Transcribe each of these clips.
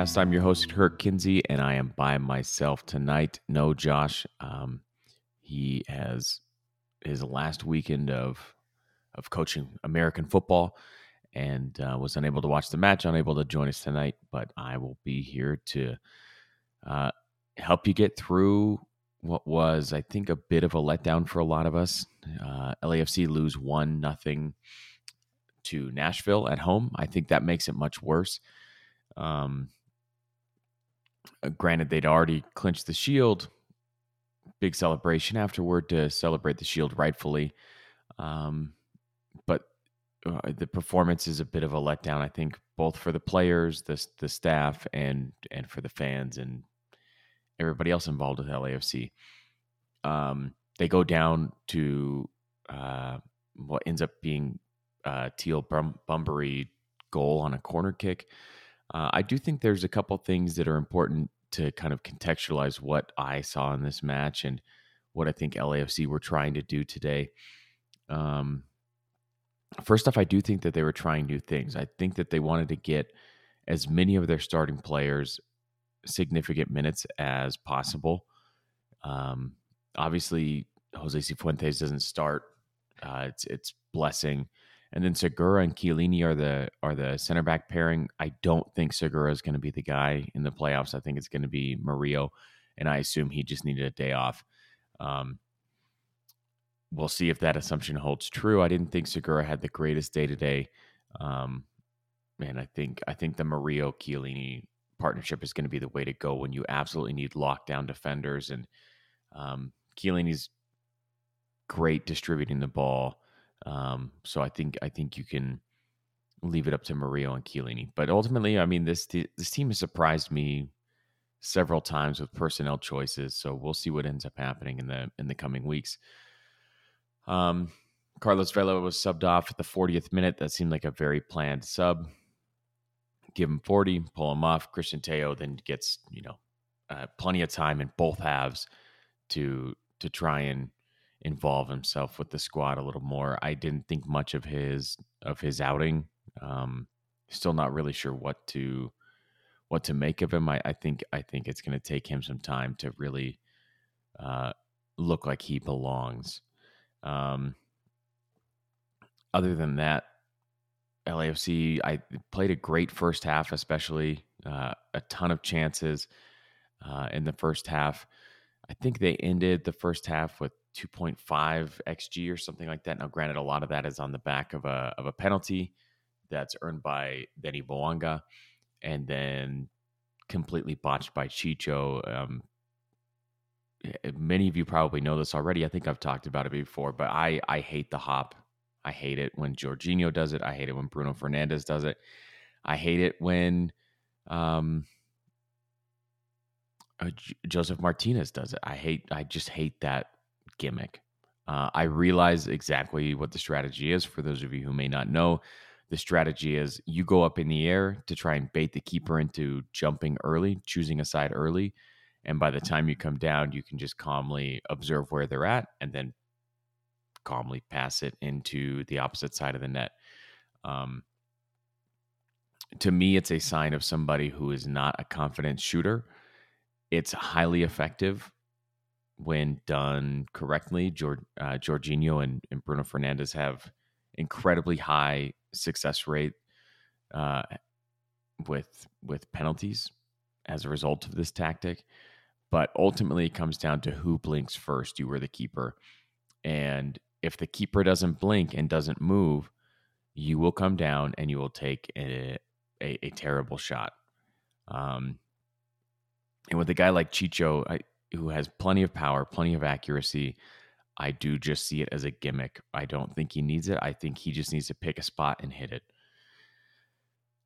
Podcast. I'm your host, Kirk Kinsey, and I am by myself tonight. No, Josh. Um, he has his last weekend of of coaching American football and uh, was unable to watch the match, unable to join us tonight. But I will be here to uh, help you get through what was, I think, a bit of a letdown for a lot of us. Uh, LAFC lose one nothing to Nashville at home. I think that makes it much worse. Um, uh, granted, they'd already clinched the Shield. Big celebration afterward to celebrate the Shield rightfully. Um, but uh, the performance is a bit of a letdown, I think, both for the players, the the staff, and and for the fans and everybody else involved with LAFC. Um, they go down to uh, what ends up being uh, Teal Bum- Bunbury goal on a corner kick. Uh, I do think there's a couple things that are important to kind of contextualize what I saw in this match and what I think LAFC were trying to do today. Um, first off, I do think that they were trying new things. I think that they wanted to get as many of their starting players significant minutes as possible. Um, obviously, Jose Cifuentes doesn't start. Uh, it's it's blessing and then Segura and Chiellini are the are the center back pairing. I don't think Segura is going to be the guy in the playoffs. I think it's going to be Murillo, and I assume he just needed a day off. Um, we'll see if that assumption holds true. I didn't think Segura had the greatest day today, um, and I think I think the Murillo Chiellini partnership is going to be the way to go when you absolutely need lockdown defenders and um, Chiellini's great distributing the ball. Um, so I think I think you can leave it up to Murillo and Chiellini. But ultimately, I mean this this team has surprised me several times with personnel choices. So we'll see what ends up happening in the in the coming weeks. Um, Carlos Vela was subbed off at the 40th minute. That seemed like a very planned sub. Give him 40, pull him off. Cristian Tello then gets you know uh, plenty of time in both halves to to try and involve himself with the squad a little more. I didn't think much of his of his outing. Um, still not really sure what to what to make of him. I, I think I think it's going to take him some time to really uh, look like he belongs. Um, other than that, LAFC I played a great first half, especially uh, a ton of chances uh, in the first half. I think they ended the first half with 2.5 xg or something like that. Now, granted, a lot of that is on the back of a of a penalty that's earned by Denny Bouanga, and then completely botched by Chicho. Um, eh, many of you probably know this already. I think I've talked about it before, but I I hate the hop. I hate it when Jorginho does it. I hate it when Bruno Fernandes does it. I hate it when um, uh, Josef Martinez does it. I hate. I just hate that gimmick. Uh, I realize exactly what the strategy is. For those of you who may not know, the strategy is you go up in the air to try and bait the keeper into jumping early, choosing a side early. And by the time you come down, you can just calmly observe where they're at and then calmly pass it into the opposite side of the net. Um, to me, it's a sign of somebody who is not a confident shooter. It's highly effective when done correctly, George, uh, Jorginho and, and, Bruno Fernandes have incredibly high success rate uh, with with penalties as a result of this tactic. But ultimately, it comes down to who blinks first. You were the keeper, and if the keeper doesn't blink and doesn't move, you will come down and you will take a, a, a terrible shot. Um, and with a guy like Chicho, I, who has plenty of power, plenty of accuracy. I do just see it as a gimmick. I don't think he needs it. I think he just needs to pick a spot and hit it.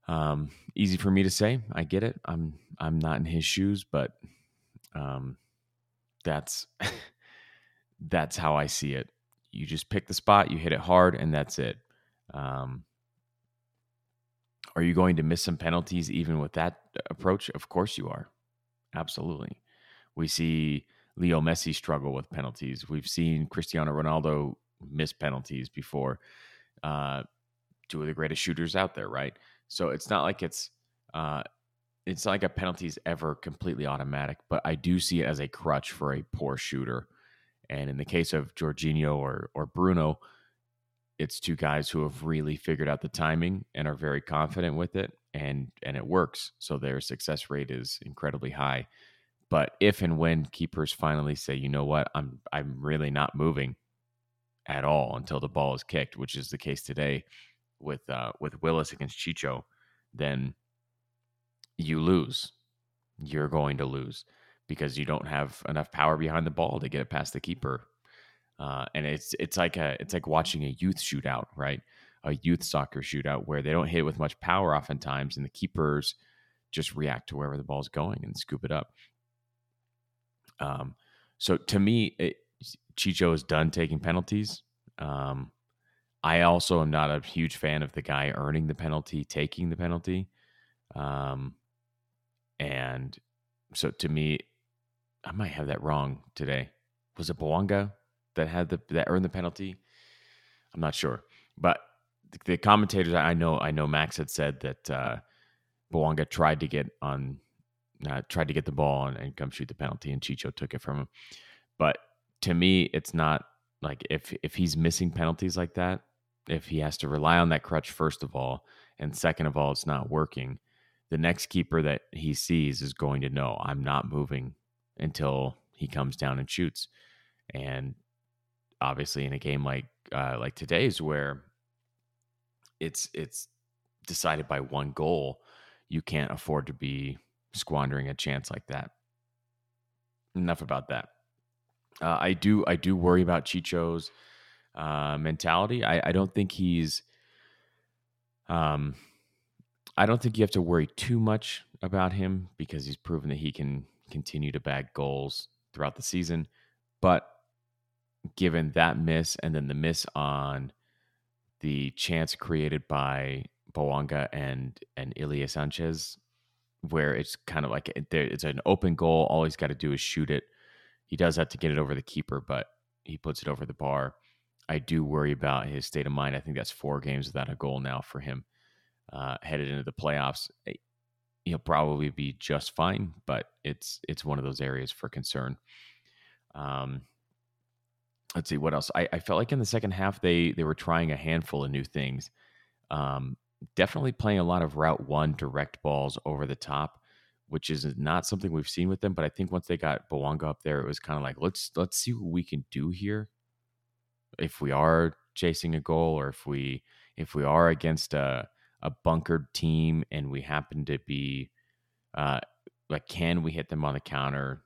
Um, easy for me to say. I get it. I'm I'm not in his shoes, but um, that's that's how I see it. You just pick the spot, you hit it hard, and that's it. Um, are you going to miss some penalties even with that approach? Of course you are. Absolutely. We see Leo Messi struggle with penalties. We've seen Cristiano Ronaldo miss penalties before. Uh, two of the greatest shooters out there, right? So it's not like it's Uh, it's like a penalty is ever completely automatic, but I do see it as a crutch for a poor shooter. And in the case of Jorginho or or Bruno, it's two guys who have really figured out the timing and are very confident with it, and and it works. So their success rate is incredibly high. But if and when keepers finally say, you know what, I'm I'm really not moving at all until the ball is kicked, which is the case today with uh, with Willis against Chicho, then you lose. You're going to lose because you don't have enough power behind the ball to get it past the keeper. Uh, and it's it's like a it's like watching a youth shootout, right? A youth soccer shootout where they don't hit it with much power oftentimes, and the keepers just react to wherever the ball's going and scoop it up. Um, so to me, it, Chicho is done taking penalties. Um, I also am not a huge fan of the guy earning the penalty, taking the penalty. Um, and so to me, I might have that wrong today. Was it Bouanga that had the that earned the penalty? I'm not sure, but the, the commentators I know, I know Max had said that uh, Bouanga tried to get on, uh, tried to get the ball and, and come shoot the penalty, and Chicho took it from him. But to me, it's not like if if he's missing penalties like that, if he has to rely on that crutch first of all, and second of all, it's not working the next keeper that he sees is going to know I'm not moving until he comes down and shoots. And obviously, in a game like uh, like today's, where it's it's decided by one goal, you can't afford to be squandering a chance like that. Enough about that. Uh, I do I do worry about Chicho's uh, mentality. I, I don't think he's um I don't think you have to worry too much about him because he's proven that he can continue to bag goals throughout the season. But given that miss and then the miss on the chance created by Bouanga and and Ilie Sanchez, where it's kind of like it's an open goal. All he's got to do is shoot it. He does have to get it over the keeper, but he puts it over the bar. I do worry about his state of mind. I think that's four games without a goal now for him uh, headed into the playoffs, eh, he'll probably be just fine. But it's it's one of those areas for concern. Um, let's see what else. I, I felt like in the second half they they were trying a handful of new things. Um, definitely playing a lot of route one direct balls over the top, which is not something we've seen with them. But I think once they got Bouanga up there, it was kind of like let's let's see what we can do here. If we are chasing a goal, or if we if we are against a a bunkered team and we happen to be uh, like can we hit them on the counter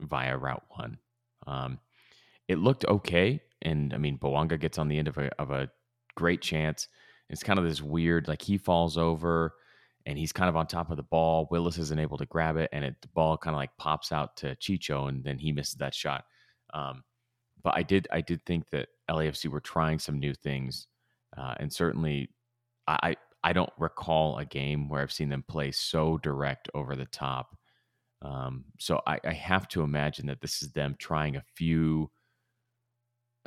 via route one um, it looked okay and i mean Bouanga gets on the end of a, of a great chance it's kind of this weird like he falls over and he's kind of on top of the ball willis isn't able to grab it and it, the ball kind of like pops out to chicho and then he misses that shot um, but i did i did think that lafc were trying some new things uh, and certainly I I don't recall a game where I've seen them play so direct over the top. Um, so I, I have to imagine that this is them trying a few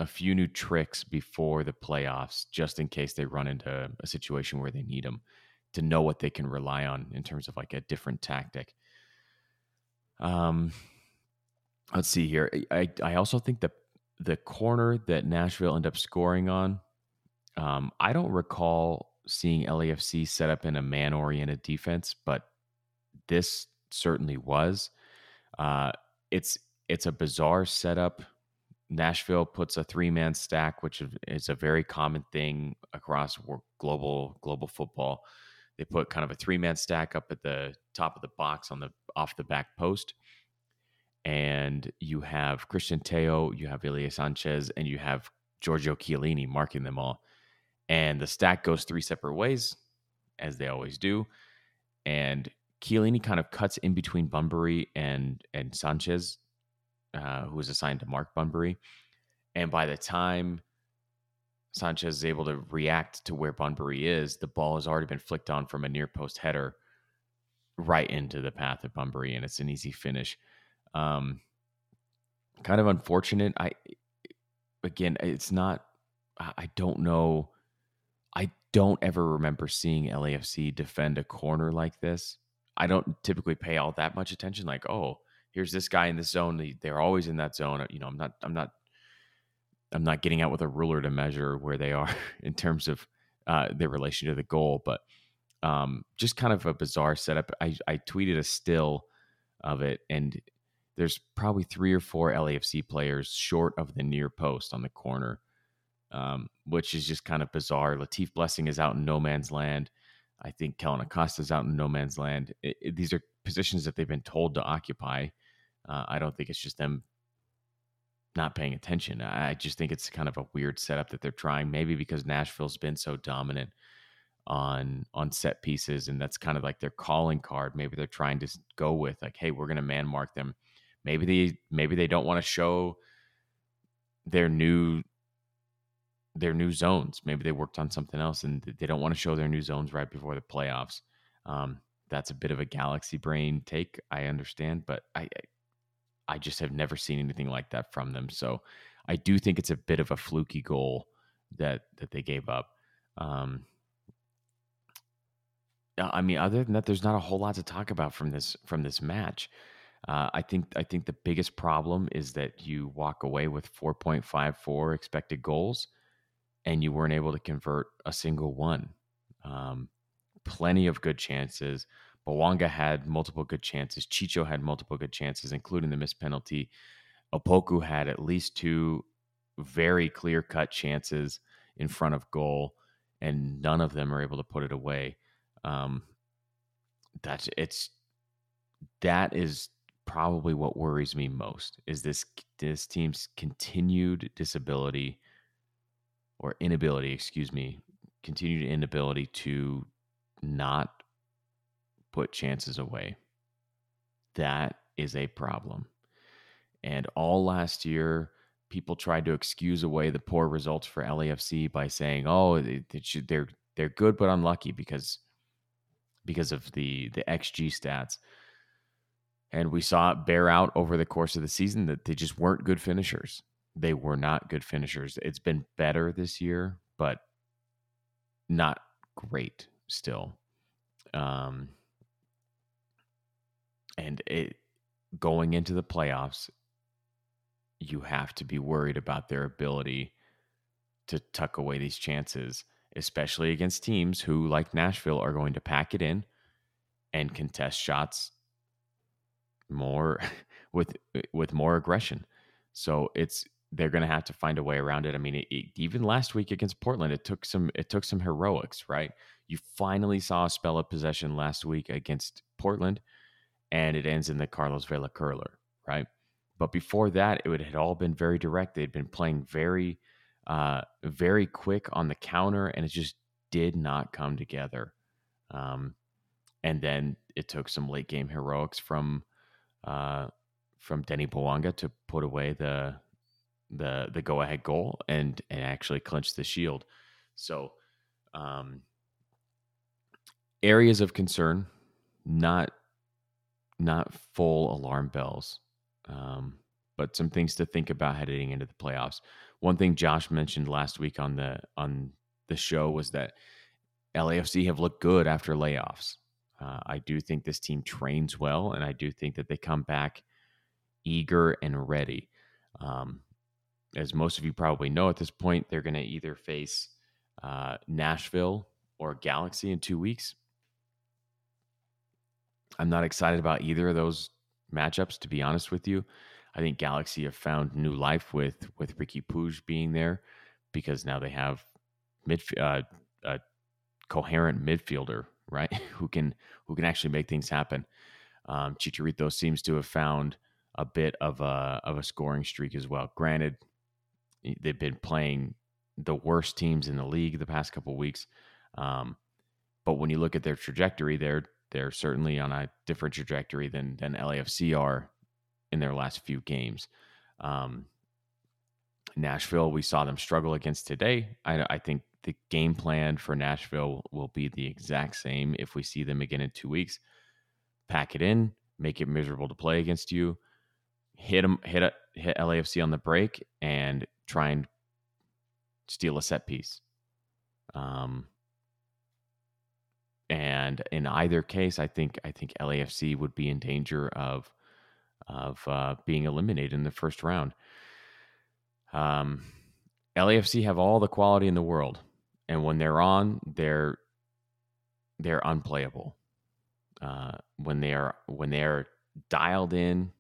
a few new tricks before the playoffs, just in case they run into a situation where they need them to know what they can rely on in terms of like a different tactic. Um, let's see here. I I also think that the corner that Nashville ended up scoring on, um, I don't recall seeing LAFC set up in a man oriented defense, but this certainly was. Uh, it's it's a bizarre setup. Nashville puts a three man stack, which is a very common thing across global global football. They put kind of a three man stack up at the top of the box on the off the back post, and you have Cristian Tello, you have Ilie Sanchez, and you have Giorgio Chiellini marking them all and the stack goes three separate ways, as they always do. And Chiellini kind of cuts in between Bunbury and and Sanchez, uh, who was assigned to Mark Bunbury. And by the time Sanchez is able to react to where Bunbury is, the ball has already been flicked on from a near post header right into the path of Bunbury, and it's an easy finish. Um, kind of unfortunate. I again, it's not. I don't know I don't ever remember seeing LAFC defend a corner like this. I don't typically pay all that much attention. Like, oh, here's this guy in this zone. They're always in that zone. You know, I'm not, I'm not, I'm not getting out with a ruler to measure where they are in terms of uh, their relation to the goal, but um, just kind of a bizarre setup. I, I tweeted a still of it, and there's probably three or four LAFC players short of the near post on the corner, um, which is just kind of bizarre. Latif Blessing is out in no man's land. I think Kellyn Acosta is out in no man's land. It, it, these are positions that they've been told to occupy. Uh, I don't think it's just them not paying attention. I just think it's kind of a weird setup that they're trying. Maybe because Nashville's been so dominant on on set pieces, and that's kind of like their calling card. Maybe they're trying to go with like, hey, we're going to man mark them. Maybe they maybe they don't want to show their new their new zones. Maybe they worked on something else and they don't want to show their new zones right before the playoffs. Um, that's a bit of a galaxy brain take. I understand, but I, I just have never seen anything like that from them. So I do think it's a bit of a fluky goal that that they gave up. Um, I mean, other than that, there's not a whole lot to talk about from this from this match. Uh, I think I think the biggest problem is that you walk away with 4.54 expected goals and you weren't able to convert a single one. Um, plenty of good chances. Bouanga had multiple good chances. Chicho had multiple good chances, including the missed penalty. Opoku had at least two very clear cut chances in front of goal, and none of them are able to put it away. Um, that's it's that is probably what worries me most is this this team's continued disability or inability, excuse me, continued inability to not put chances away. That is a problem. And all last year, people tried to excuse away the poor results for LAFC by saying, "Oh, they're they're good but unlucky because because of the the xG stats." And we saw it bear out over the course of the season that they just weren't good finishers they were not good finishers. It's been better this year, but not great still. Um, and it going into the playoffs, you have to be worried about their ability to tuck away these chances, especially against teams who, like Nashville, are going to pack it in and contest shots more with with more aggression. So it's they're going to have to find a way around it. I mean, it, it, even last week against Portland, it took some it took some heroics, right? You finally saw a spell of possession last week against Portland, and it ends in the Carlos Vela curler, right? But before that, it had all been very direct. They'd been playing very, uh, very quick on the counter, and it just did not come together. Um, and then it took some late game heroics from uh, from Denny Bouanga to put away the the the go ahead goal and and actually clinch the shield. So, um, areas of concern, not not full alarm bells, um, but some things to think about heading into the playoffs. One thing Josh mentioned last week on the on the show was that LAFC have looked good after layoffs. Uh, I do think this team trains well, and I do think that they come back eager and ready. Um, as most of you probably know at this point, they're going to either face uh, Nashville or Galaxy in two weeks. I'm not excited about either of those matchups, to be honest with you. I think Galaxy have found new life with with Riqui Puig being there because now they have uh, a coherent midfielder, right? who can who can actually make things happen. Um, Chicharito seems to have found a bit of a of a scoring streak as well. Granted, They've been playing the worst teams in the league the past couple weeks. Um, but when you look at their trajectory, they're they're certainly on a different trajectory than than LAFC are in their last few games. Um, Nashville, we saw them struggle against today. I, I, think the game plan for Nashville will be the exact same if we see them again in two weeks. Pack it in, make it miserable to play against you, hit them, hit a, hit LAFC on the break, and try and steal a set piece. Um, and in either case, I think I think LAFC would be in danger of of uh, being eliminated in the first round. Um, LAFC have all the quality in the world, and when they're on, they're they're unplayable. Uh, when they are when they are dialed in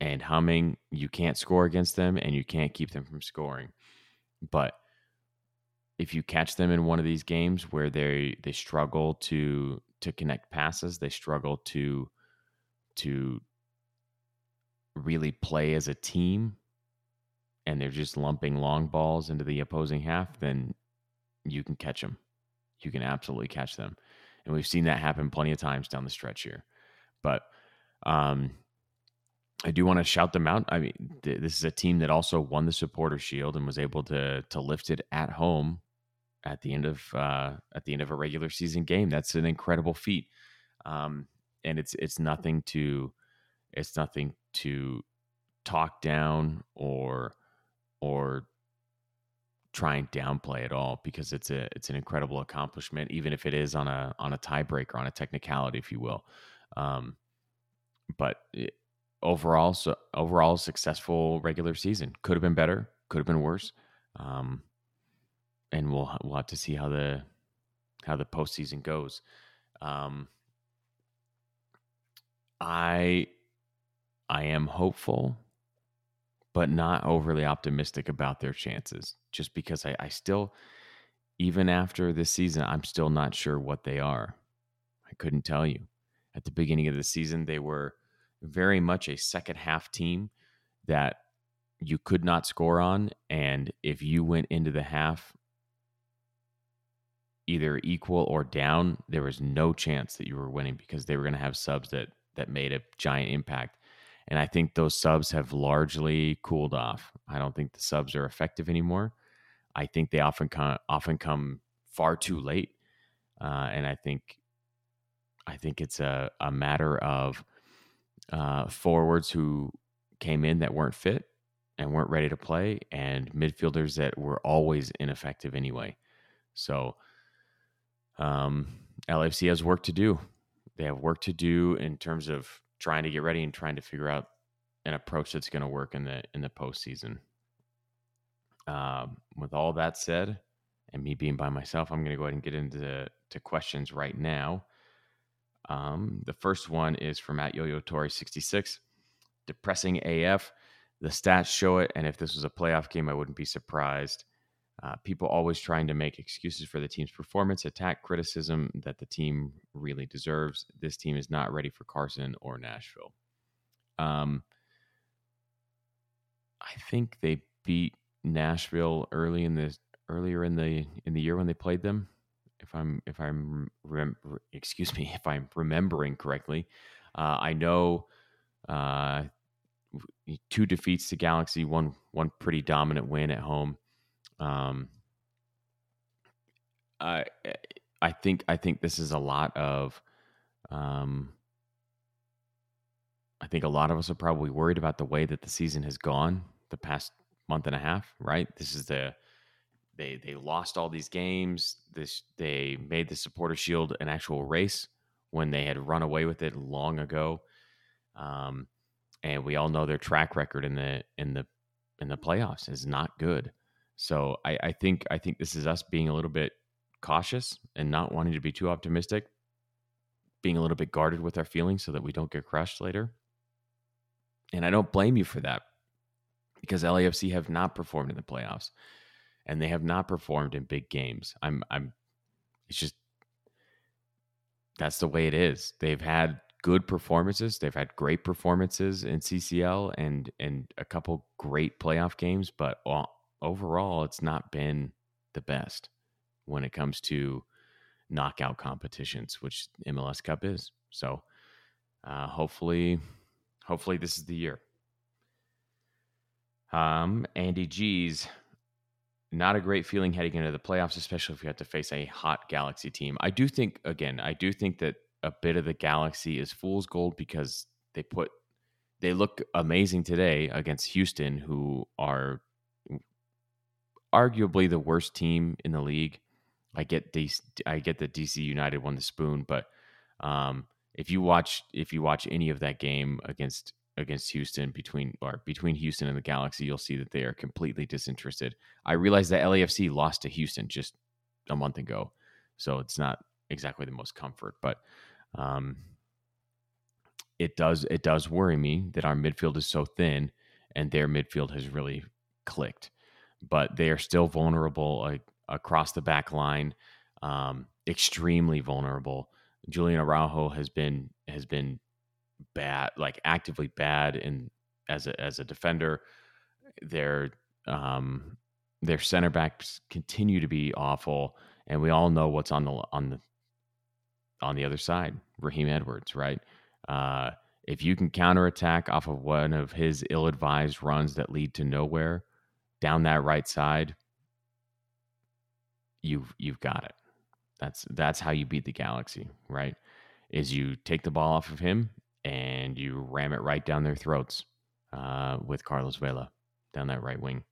and humming, you can't score against them, and you can't keep them from scoring. But if you catch them in one of these games where they they struggle to to connect passes, they struggle to to really play as a team and they're just lumping long balls into the opposing half, then you can catch them. You can absolutely catch them. And we've seen that happen plenty of times down the stretch here. But um, I do want to shout them out. I mean, th- this is a team that also won the Supporter Shield and was able to to lift it at home at the end of uh, at the end of a regular season game. That's an incredible feat, um, and it's it's nothing to it's nothing to talk down or or try and downplay at all because it's a it's an incredible accomplishment, even if it is on a on a tiebreaker on a technicality, if you will. Um, but it, overall, so overall successful regular season could have been better, could have been worse. Um, and we'll we'll have to see how the how the postseason goes. Um, I I am hopeful, but not overly optimistic about their chances. Just because I, I still, even after this season, I'm still not sure what they are. I couldn't tell you. At the beginning of the season, they were very much a second half team that you could not score on. And if you went into the half either equal or down, there was no chance that you were winning because they were going to have subs that that made a giant impact. And I think those subs have largely cooled off. I don't think the subs are effective anymore. I think they often come often come far too late, uh, and I think I think it's a a matter of uh, forwards who came in that weren't fit and weren't ready to play, and midfielders that were always ineffective anyway. So um, LFC has work to do. They have work to do in terms of trying to get ready and trying to figure out an approach that's going to work in the in the postseason. Um, with all that said, and me being by myself, I'm going to go ahead and get into to questions right now. Um, the first one is from at Yo-Yo Tori 66. Depressing AF. The stats show it, and if this was a playoff game, I wouldn't be surprised. Uh, people always trying to make excuses for the team's performance, attack criticism that the team really deserves. This team is not ready for Carson or Nashville. Um, I think they beat Nashville early in the earlier in the in the year when they played them. If I'm if I'm rem, excuse me if I'm remembering correctly, uh, I know uh, two defeats to Galaxy, one one pretty dominant win at home. Um, I I think I think this is a lot of, um, I think a lot of us are probably worried about the way that the season has gone the past month and a half. Right, this is the they they lost all these games. This they made the supporter shield an actual race when they had run away with it long ago. Um, and we all know their track record in the in the in the playoffs is not good. So I, I think I think this is us being a little bit cautious and not wanting to be too optimistic, being a little bit guarded with our feelings so that we don't get crushed later. And I don't blame you for that because LAFC have not performed in the playoffs and they have not performed in big games. I'm I'm it's just that's the way it is. They've had good performances. They've had great performances in CCL and and a couple great playoff games, but overall, it's not been the best when it comes to knockout competitions, which MLS Cup is. So, uh, hopefully, hopefully this is the year. Um, Andy G's not a great feeling heading into the playoffs, especially if you have to face a hot Galaxy team. I do think, again, I do think that a bit of the Galaxy is fool's gold because they put they look amazing today against Houston, who are arguably the worst team in the league. I get DC, I get DC United won the spoon, but um, if you watch if you watch any of that game against against Houston between or between Houston and the Galaxy, you'll see that they are completely disinterested. I realize that LAFC lost to Houston just a month ago, so it's not exactly the most comfort, but um, it does it does worry me that our midfield is so thin and their midfield has really clicked. But they are still vulnerable across the back line, um, extremely vulnerable. Julian Araujo has been has been bad, like actively bad in as a as a defender. Their um, their center backs continue to be awful, and we all know what's on the on the on the other side. Raheem Edwards, right? Uh, if you can counterattack off of one of his ill-advised runs that lead to nowhere down that right side, you've you've got it. That's that's how you beat the Galaxy, right? Is you take the ball off of him and you ram it right down their throats uh, with Carlos Vela down that right wing.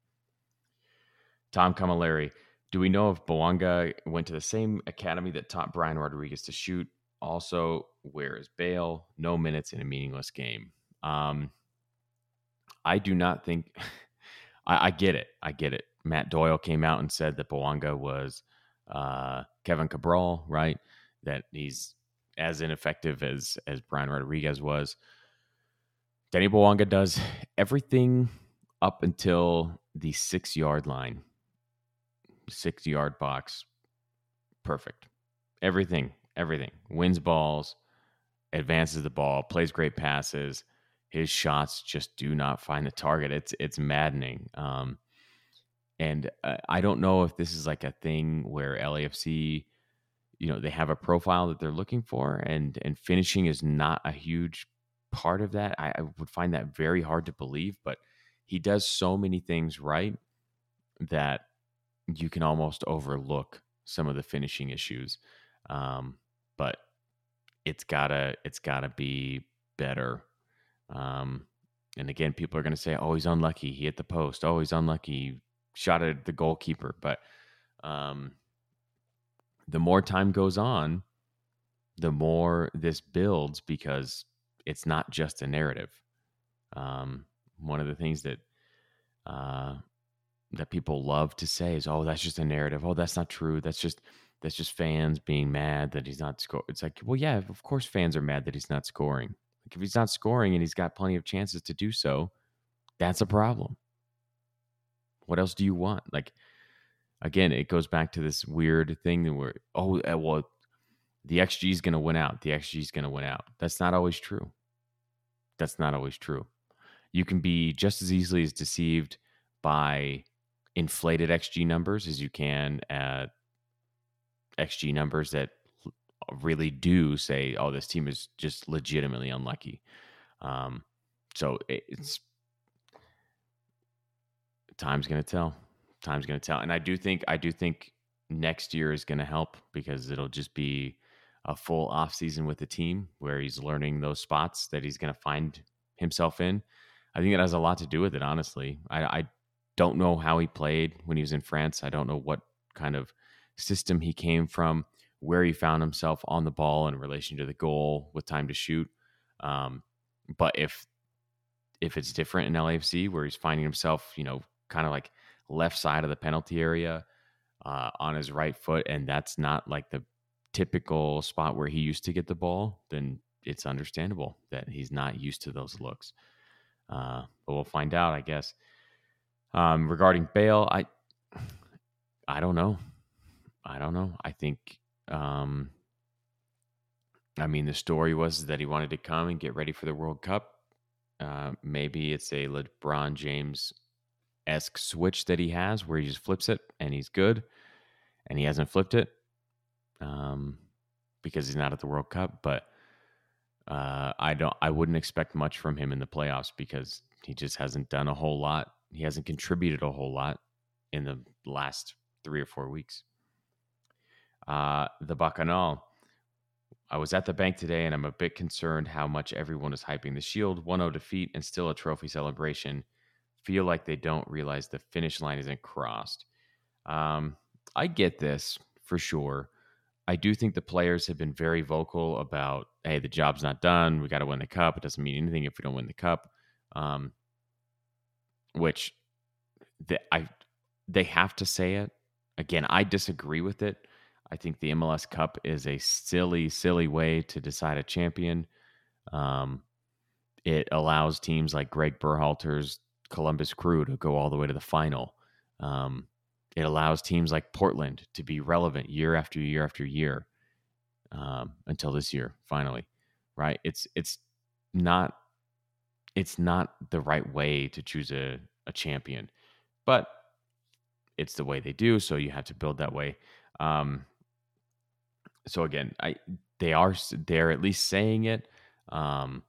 Tom Camilleri, do we know if Bouanga went to the same academy that taught Brian Rodriguez to shoot? Also, where is Bale? No minutes in a meaningless game. Um, I do not think. I, I, get it. I get it. Matt Doyle came out and said that Bouanga was uh, Kevin Cabral, right? That he's as ineffective as as Brian Rodriguez was. Danny Bouanga does everything up until the six yard line, six yard box. Perfect. Everything, everything. Wins balls, advances the ball, plays great passes. His shots just do not find the target. It's it's maddening. Um, and uh, I don't know if this is like a thing where LAFC you know they have a profile that they're looking for and and finishing is not a huge part of that I, I, would find that very hard to believe but he does so many things right that you can almost overlook some of the finishing issues um, but it's gotta it's gotta be better um, and again people are going to say oh he's unlucky he hit the post oh he's unlucky shot at the goalkeeper but um, the more time goes on, the more this builds because it's not just a narrative. Um, one of the things that uh, that people love to say is, "Oh, that's just a narrative. Oh, that's not true. That's just that's just fans being mad that he's not scoring." It's like, well, yeah, of course, fans are mad that he's not scoring. Like if he's not scoring and he's got plenty of chances to do so, that's a problem. What else do you want? Like again, it goes back to this weird thing that we're, oh, eh, well, the XG is going to win out. The XG is going to win out. That's not always true. That's not always true. You can be just as easily as deceived by inflated XG numbers as you can at XG numbers that really do say, oh, this team is just legitimately unlucky. Um, so it's time's going to tell time's going to tell. And I do think I do think next year is going to help because it'll just be a full off season with the team where he's learning those spots that he's going to find himself in. I think it has a lot to do with it. Honestly, I, I don't know how he played when he was in France. I don't know what kind of system he came from, where he found himself on the ball in relation to the goal with time to shoot. Um, but if if it's different in LAFC where he's finding himself, you know, kind of like left side of the penalty area uh, on his right foot, and that's not like the typical spot where he used to get the ball, then it's understandable that he's not used to those looks. Uh, but we'll find out, I guess. Um, regarding Bale, I I don't know. I don't know. I think um, I mean the story was that he wanted to come and get ready for the World Cup. Uh, maybe it's a LeBron James esque switch that he has where he just flips it and he's good, and he hasn't flipped it um, because he's not at the World Cup. But uh, I don't. I wouldn't expect much from him in the playoffs because he just hasn't done a whole lot. He hasn't contributed a whole lot in the last three or four weeks. Uh, the Bacchanal. I was at the bank today and I'm a bit concerned how much everyone is hyping the Shield 1 0 defeat and still a trophy celebration feel like they don't realize the finish line isn't crossed. Um, I get this for sure. I do think the players have been very vocal about, hey, the job's not done. We got to win the cup. It doesn't mean anything if we don't win the cup. Um, which they, I they have to say it. Again, I disagree with it. I think the MLS Cup is a silly, silly way to decide a champion. Um, it allows teams like Greg Berhalter's Columbus Crew to go all the way to the final. Um, it allows teams like Portland to be relevant year after year after year um, until this year, finally. Right? It's it's not it's not the right way to choose a, a champion, but it's the way they do. So you have to build that way. Um, so again, I they are they're at least saying it. Um,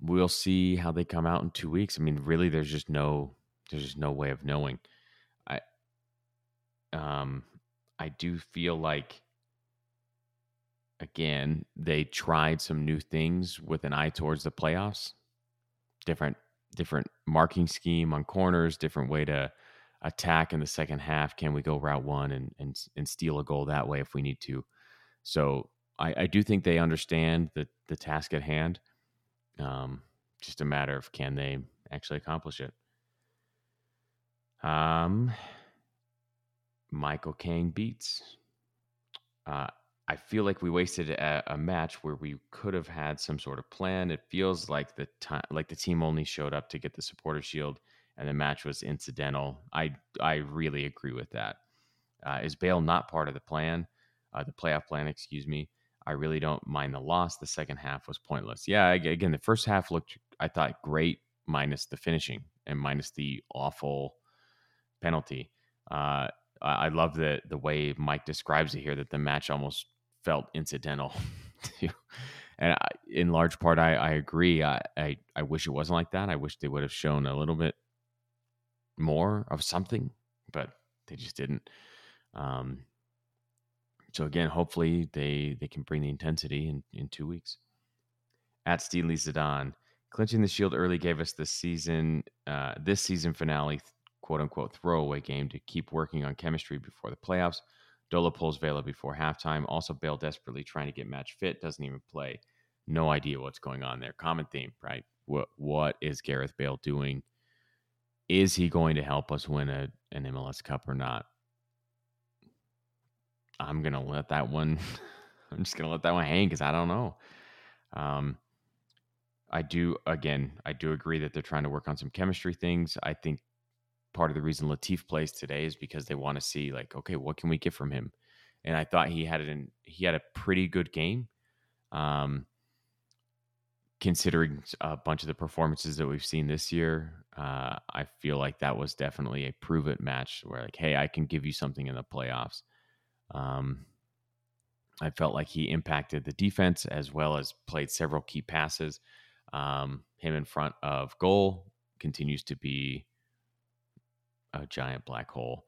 we'll see how they come out in two weeks. I mean, really, there's just no there's just no way of knowing. I um I do feel like again they tried some new things with an eye towards the playoffs. Different different marking scheme on corners, different way to attack in the second half. Can we go route one and and and steal a goal that way if we need to? So I, I do think they understand the the task at hand. Um, just a matter of can they actually accomplish it. Um, Michael Kane beats. Uh, I feel like we wasted a, a, match where we could have had some sort of plan. It feels like the time, like the team only showed up to get the supporter shield, and the match was incidental. I I really agree with that. Uh, is Bale not part of the plan? Uh, the playoff plan, excuse me. I really don't mind the loss. The second half was pointless. Yeah, again, the first half looked, I thought, great, minus the finishing and minus the awful penalty. Uh, I love the the way Mike describes it here that the match almost felt incidental. and I, in large part, I, I agree. I, I, I wish it wasn't like that. I wish they would have shown a little bit more of something, but they just didn't. Um, so again, hopefully they they can bring the intensity in in two weeks. At Steely Zidane, clinching the Shield early gave us the season uh, this season finale quote unquote throwaway game to keep working on chemistry before the playoffs. Dolo pulls Vela before halftime. Also, Bale desperately trying to get match fit, doesn't even play. No idea what's going on there. Common theme, right? What what is Gareth Bale doing? Is he going to help us win a, an MLS Cup or not? I'm gonna let that one. I'm just gonna let that one hang because I don't know. Um, I do again. I do agree that they're trying to work on some chemistry things. I think part of the reason Latif plays today is because they want to see like, okay, what can we get from him? And I thought he had in. He had a pretty good game. Um, considering a bunch of the performances that we've seen this year, uh, I feel like that was definitely a prove it match where like, hey, I can give you something in the playoffs. Um, I felt like he impacted the defense as well as played several key passes. Um, him in front of goal continues to be a giant black hole.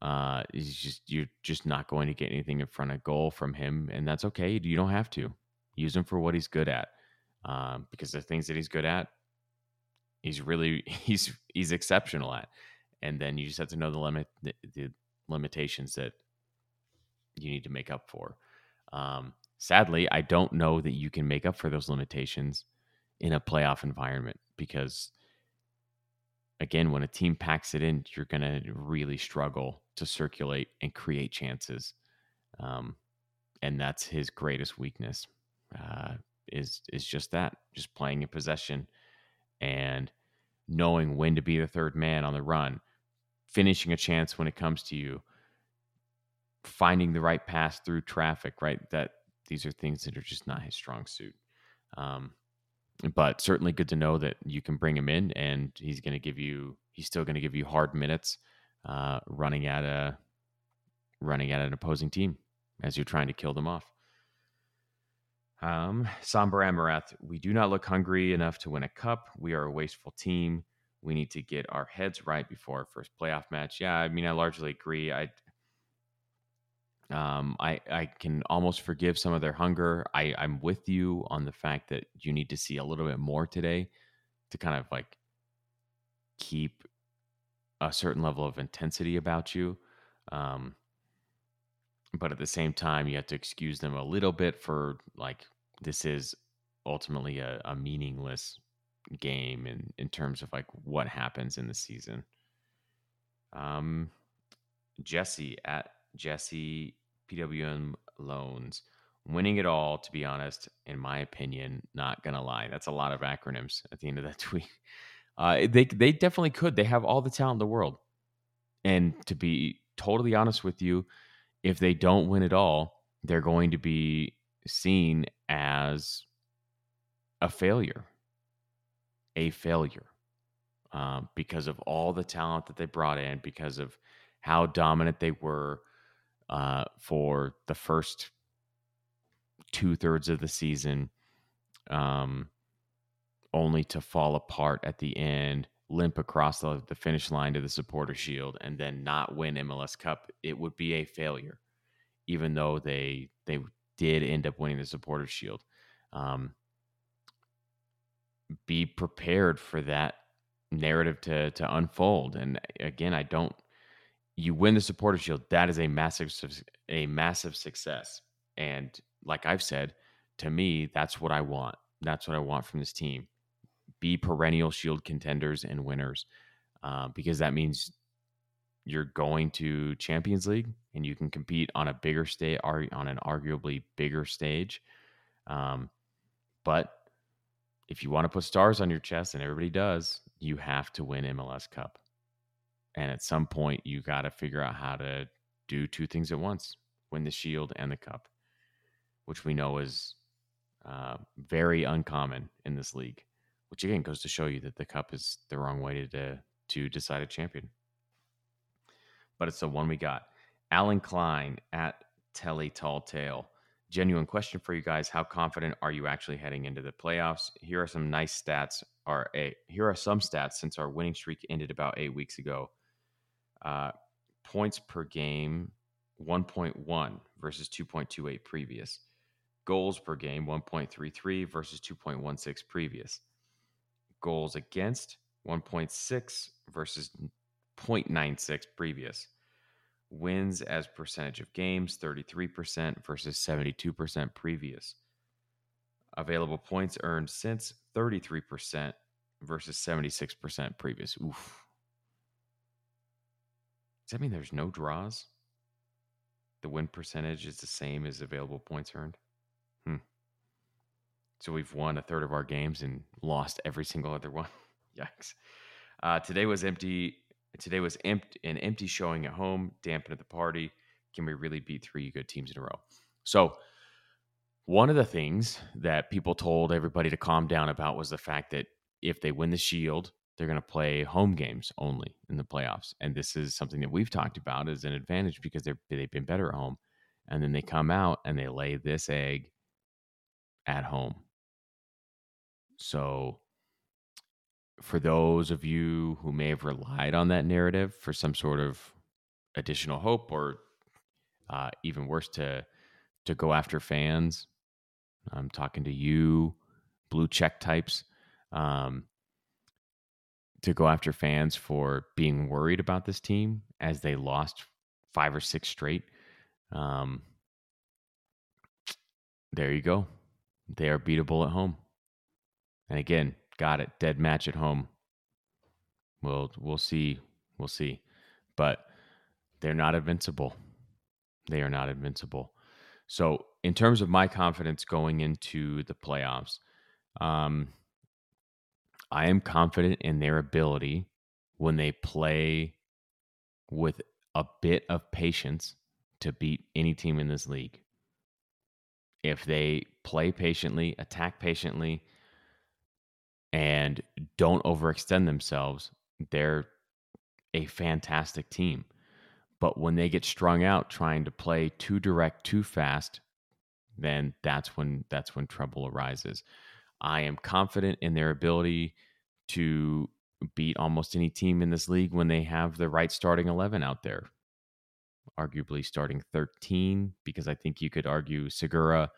Uh, he's just you're just not going to get anything in front of goal from him, and that's okay. You don't have to use him for what he's good at, um, because the things that he's good at, he's really he's he's exceptional at. And then you just have to know the limit the, the limitations that you need to make up for. Um, sadly, I don't know that you can make up for those limitations in a playoff environment because, again, when a team packs it in, you're going to really struggle to circulate and create chances. Um, and that's his greatest weakness uh, is is just that, just playing in possession and knowing when to be the third man on the run, finishing a chance when it comes to you, finding the right pass through traffic, right? That these are things that are just not his strong suit. Um, but certainly good to know that you can bring him in and he's going to give you, he's still going to give you hard minutes uh, running at a, running at an opposing team as you're trying to kill them off. Um, Samber Amarath, we do not look hungry enough to win a cup. We are a wasteful team. We need to get our heads right before our first playoff match. Yeah, I mean, I largely agree. I um, I I can almost forgive some of their hunger. I I'm with you on the fact that you need to see a little bit more today to kind of like keep a certain level of intensity about you. Um, but at the same time, you have to excuse them a little bit for like this is ultimately a, a meaningless game in in terms of like what happens in the season. Um, Jesse at Jesse PWM loans winning it all. To be honest, in my opinion, not gonna lie, that's a lot of acronyms at the end of that tweet. Uh, they they definitely could. They have all the talent in the world, and to be totally honest with you, if they don't win it all, they're going to be seen as a failure, a failure, um, because of all the talent that they brought in, because of how dominant they were uh, for the first two thirds of the season, um, only to fall apart at the end, limp across the, the finish line to the supporter shield, and then not win MLS Cup. It would be a failure, even though they they did end up winning the supporter shield. Um, be prepared for that narrative to to unfold. And again, I don't. You win the supporter shield. That is a massive a massive success. And like I've said, to me, that's what I want. That's what I want from this team. Be perennial shield contenders and winners, uh, because that means you're going to Champions League and you can compete on a bigger stage, on an arguably bigger stage. Um, but if you want to put stars on your chest, and everybody does, you have to win MLS Cup. And at some point, you got to figure out how to do two things at once win the Shield and the Cup, which we know is uh, very uncommon in this league, which again goes to show you that the Cup is the wrong way to, to decide a champion. But it's the one we got. Alan Klein at Telly Tall Tale genuine question for you guys how confident are you actually heading into the playoffs here are some nice stats Are a here are some stats since our winning streak ended about eight weeks ago uh, points per game 1.1 versus 2.28 previous. Goals per game 1.33 versus 2.16 previous. Goals against 1.6 versus 0.96 previous. Wins as percentage of games 33% versus 72% previous. Available points earned since 33% versus 76% previous. Oof that mean there's no draws? The win percentage is the same as available points earned? Hmm. So we've won a third of our games and lost every single other one? Yikes. Uh, today was empty Today was an empty showing at home, dampened at the party. Can we really beat three good teams in a row? So, one of the things that people told everybody to calm down about was the fact that if they win the Shield, they're going to play home games only in the playoffs, and this is something that we've talked about as an advantage because they're they've been better at home, and then they come out and they lay this egg at home. So for those of you who may have relied on that narrative for some sort of additional hope or uh, even worse to to go after fans i'm talking to you blue check types um, to go after fans for being worried about this team as they lost five or six straight um, there you go they are beatable at home and again got it. Dead match at home. We'll we'll see. We'll see. But they're not invincible. They are not invincible. So in terms of my confidence going into the playoffs, um, I am confident in their ability when they play with a bit of patience to beat any team in this league. If they play patiently, attack patiently, and don't overextend themselves, they're a fantastic team. But when they get strung out trying to play too direct, too fast, then that's when that's when trouble arises. I am confident in their ability to beat almost any team in this league when they have the right starting 11 out there. Arguably starting 13 because I think you could argue Segura,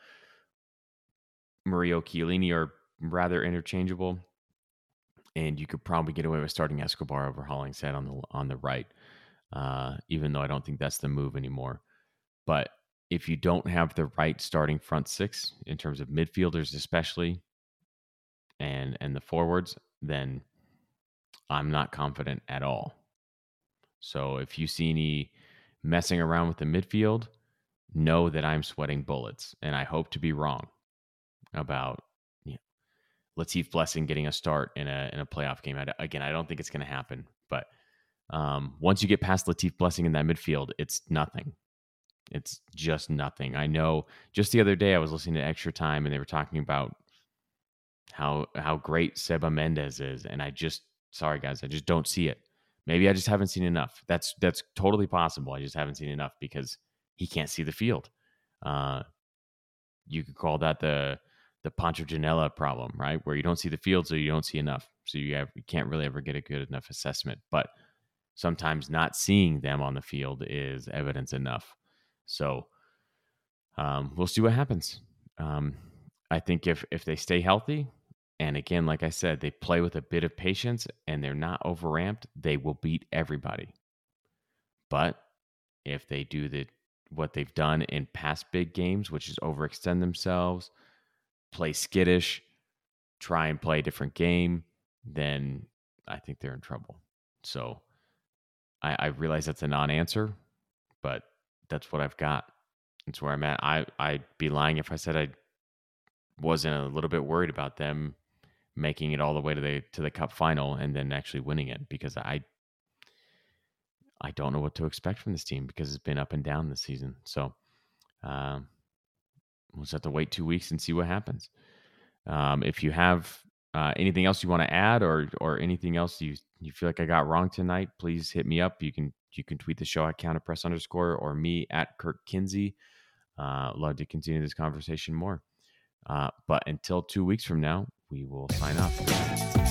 Murillo Chiellini are rather interchangeable, and you could probably get away with starting Escobar over Hollingshead on the on the right, uh, even though I don't think that's the move anymore. But if you don't have the right starting front six in terms of midfielders, especially, and and the forwards, then I'm not confident at all. So if you see any messing around with the midfield, know that I'm sweating bullets, and I hope to be wrong about you know, Latif Blessing getting a start in a in a playoff game. I, again, I don't think it's going to happen, but um, once you get past Latif Blessing in that midfield, it's nothing. It's just nothing. I know. Just the other day, I was listening to Extra Time, and they were talking about how how great Seba Mendez is, and I just sorry guys, I just don't see it. Maybe I just haven't seen enough. That's that's totally possible. I just haven't seen enough because he can't see the field. Uh, you could call that the the Pancho Ginella problem, right? Where you don't see the field, so you don't see enough. So you have you can't really ever get a good enough assessment. But sometimes not seeing them on the field is evidence enough. So um, we'll see what happens. Um, I think if if they stay healthy, and again, like I said, they play with a bit of patience and they're not overamped, they will beat everybody. But if they do the what they've done in past big games, which is overextend themselves, play skittish, try and play a different game, then I think they're in trouble. So I, I realize that's a non-answer, but that's what I've got. It's where I'm at. I I'd be lying if I said I wasn't a little bit worried about them making it all the way to the to the cup final and then actually winning it because I I don't know what to expect from this team because it's been up and down this season. So um, we'll just have to wait two weeks and see what happens. Um, if you have uh, anything else you want to add or or anything else you you feel like I got wrong tonight, please hit me up. You can you can tweet the show at counterpress underscore or me at Kirk Kinsey. Uh, love to continue this conversation more. Uh, but until two weeks from now, we will sign off.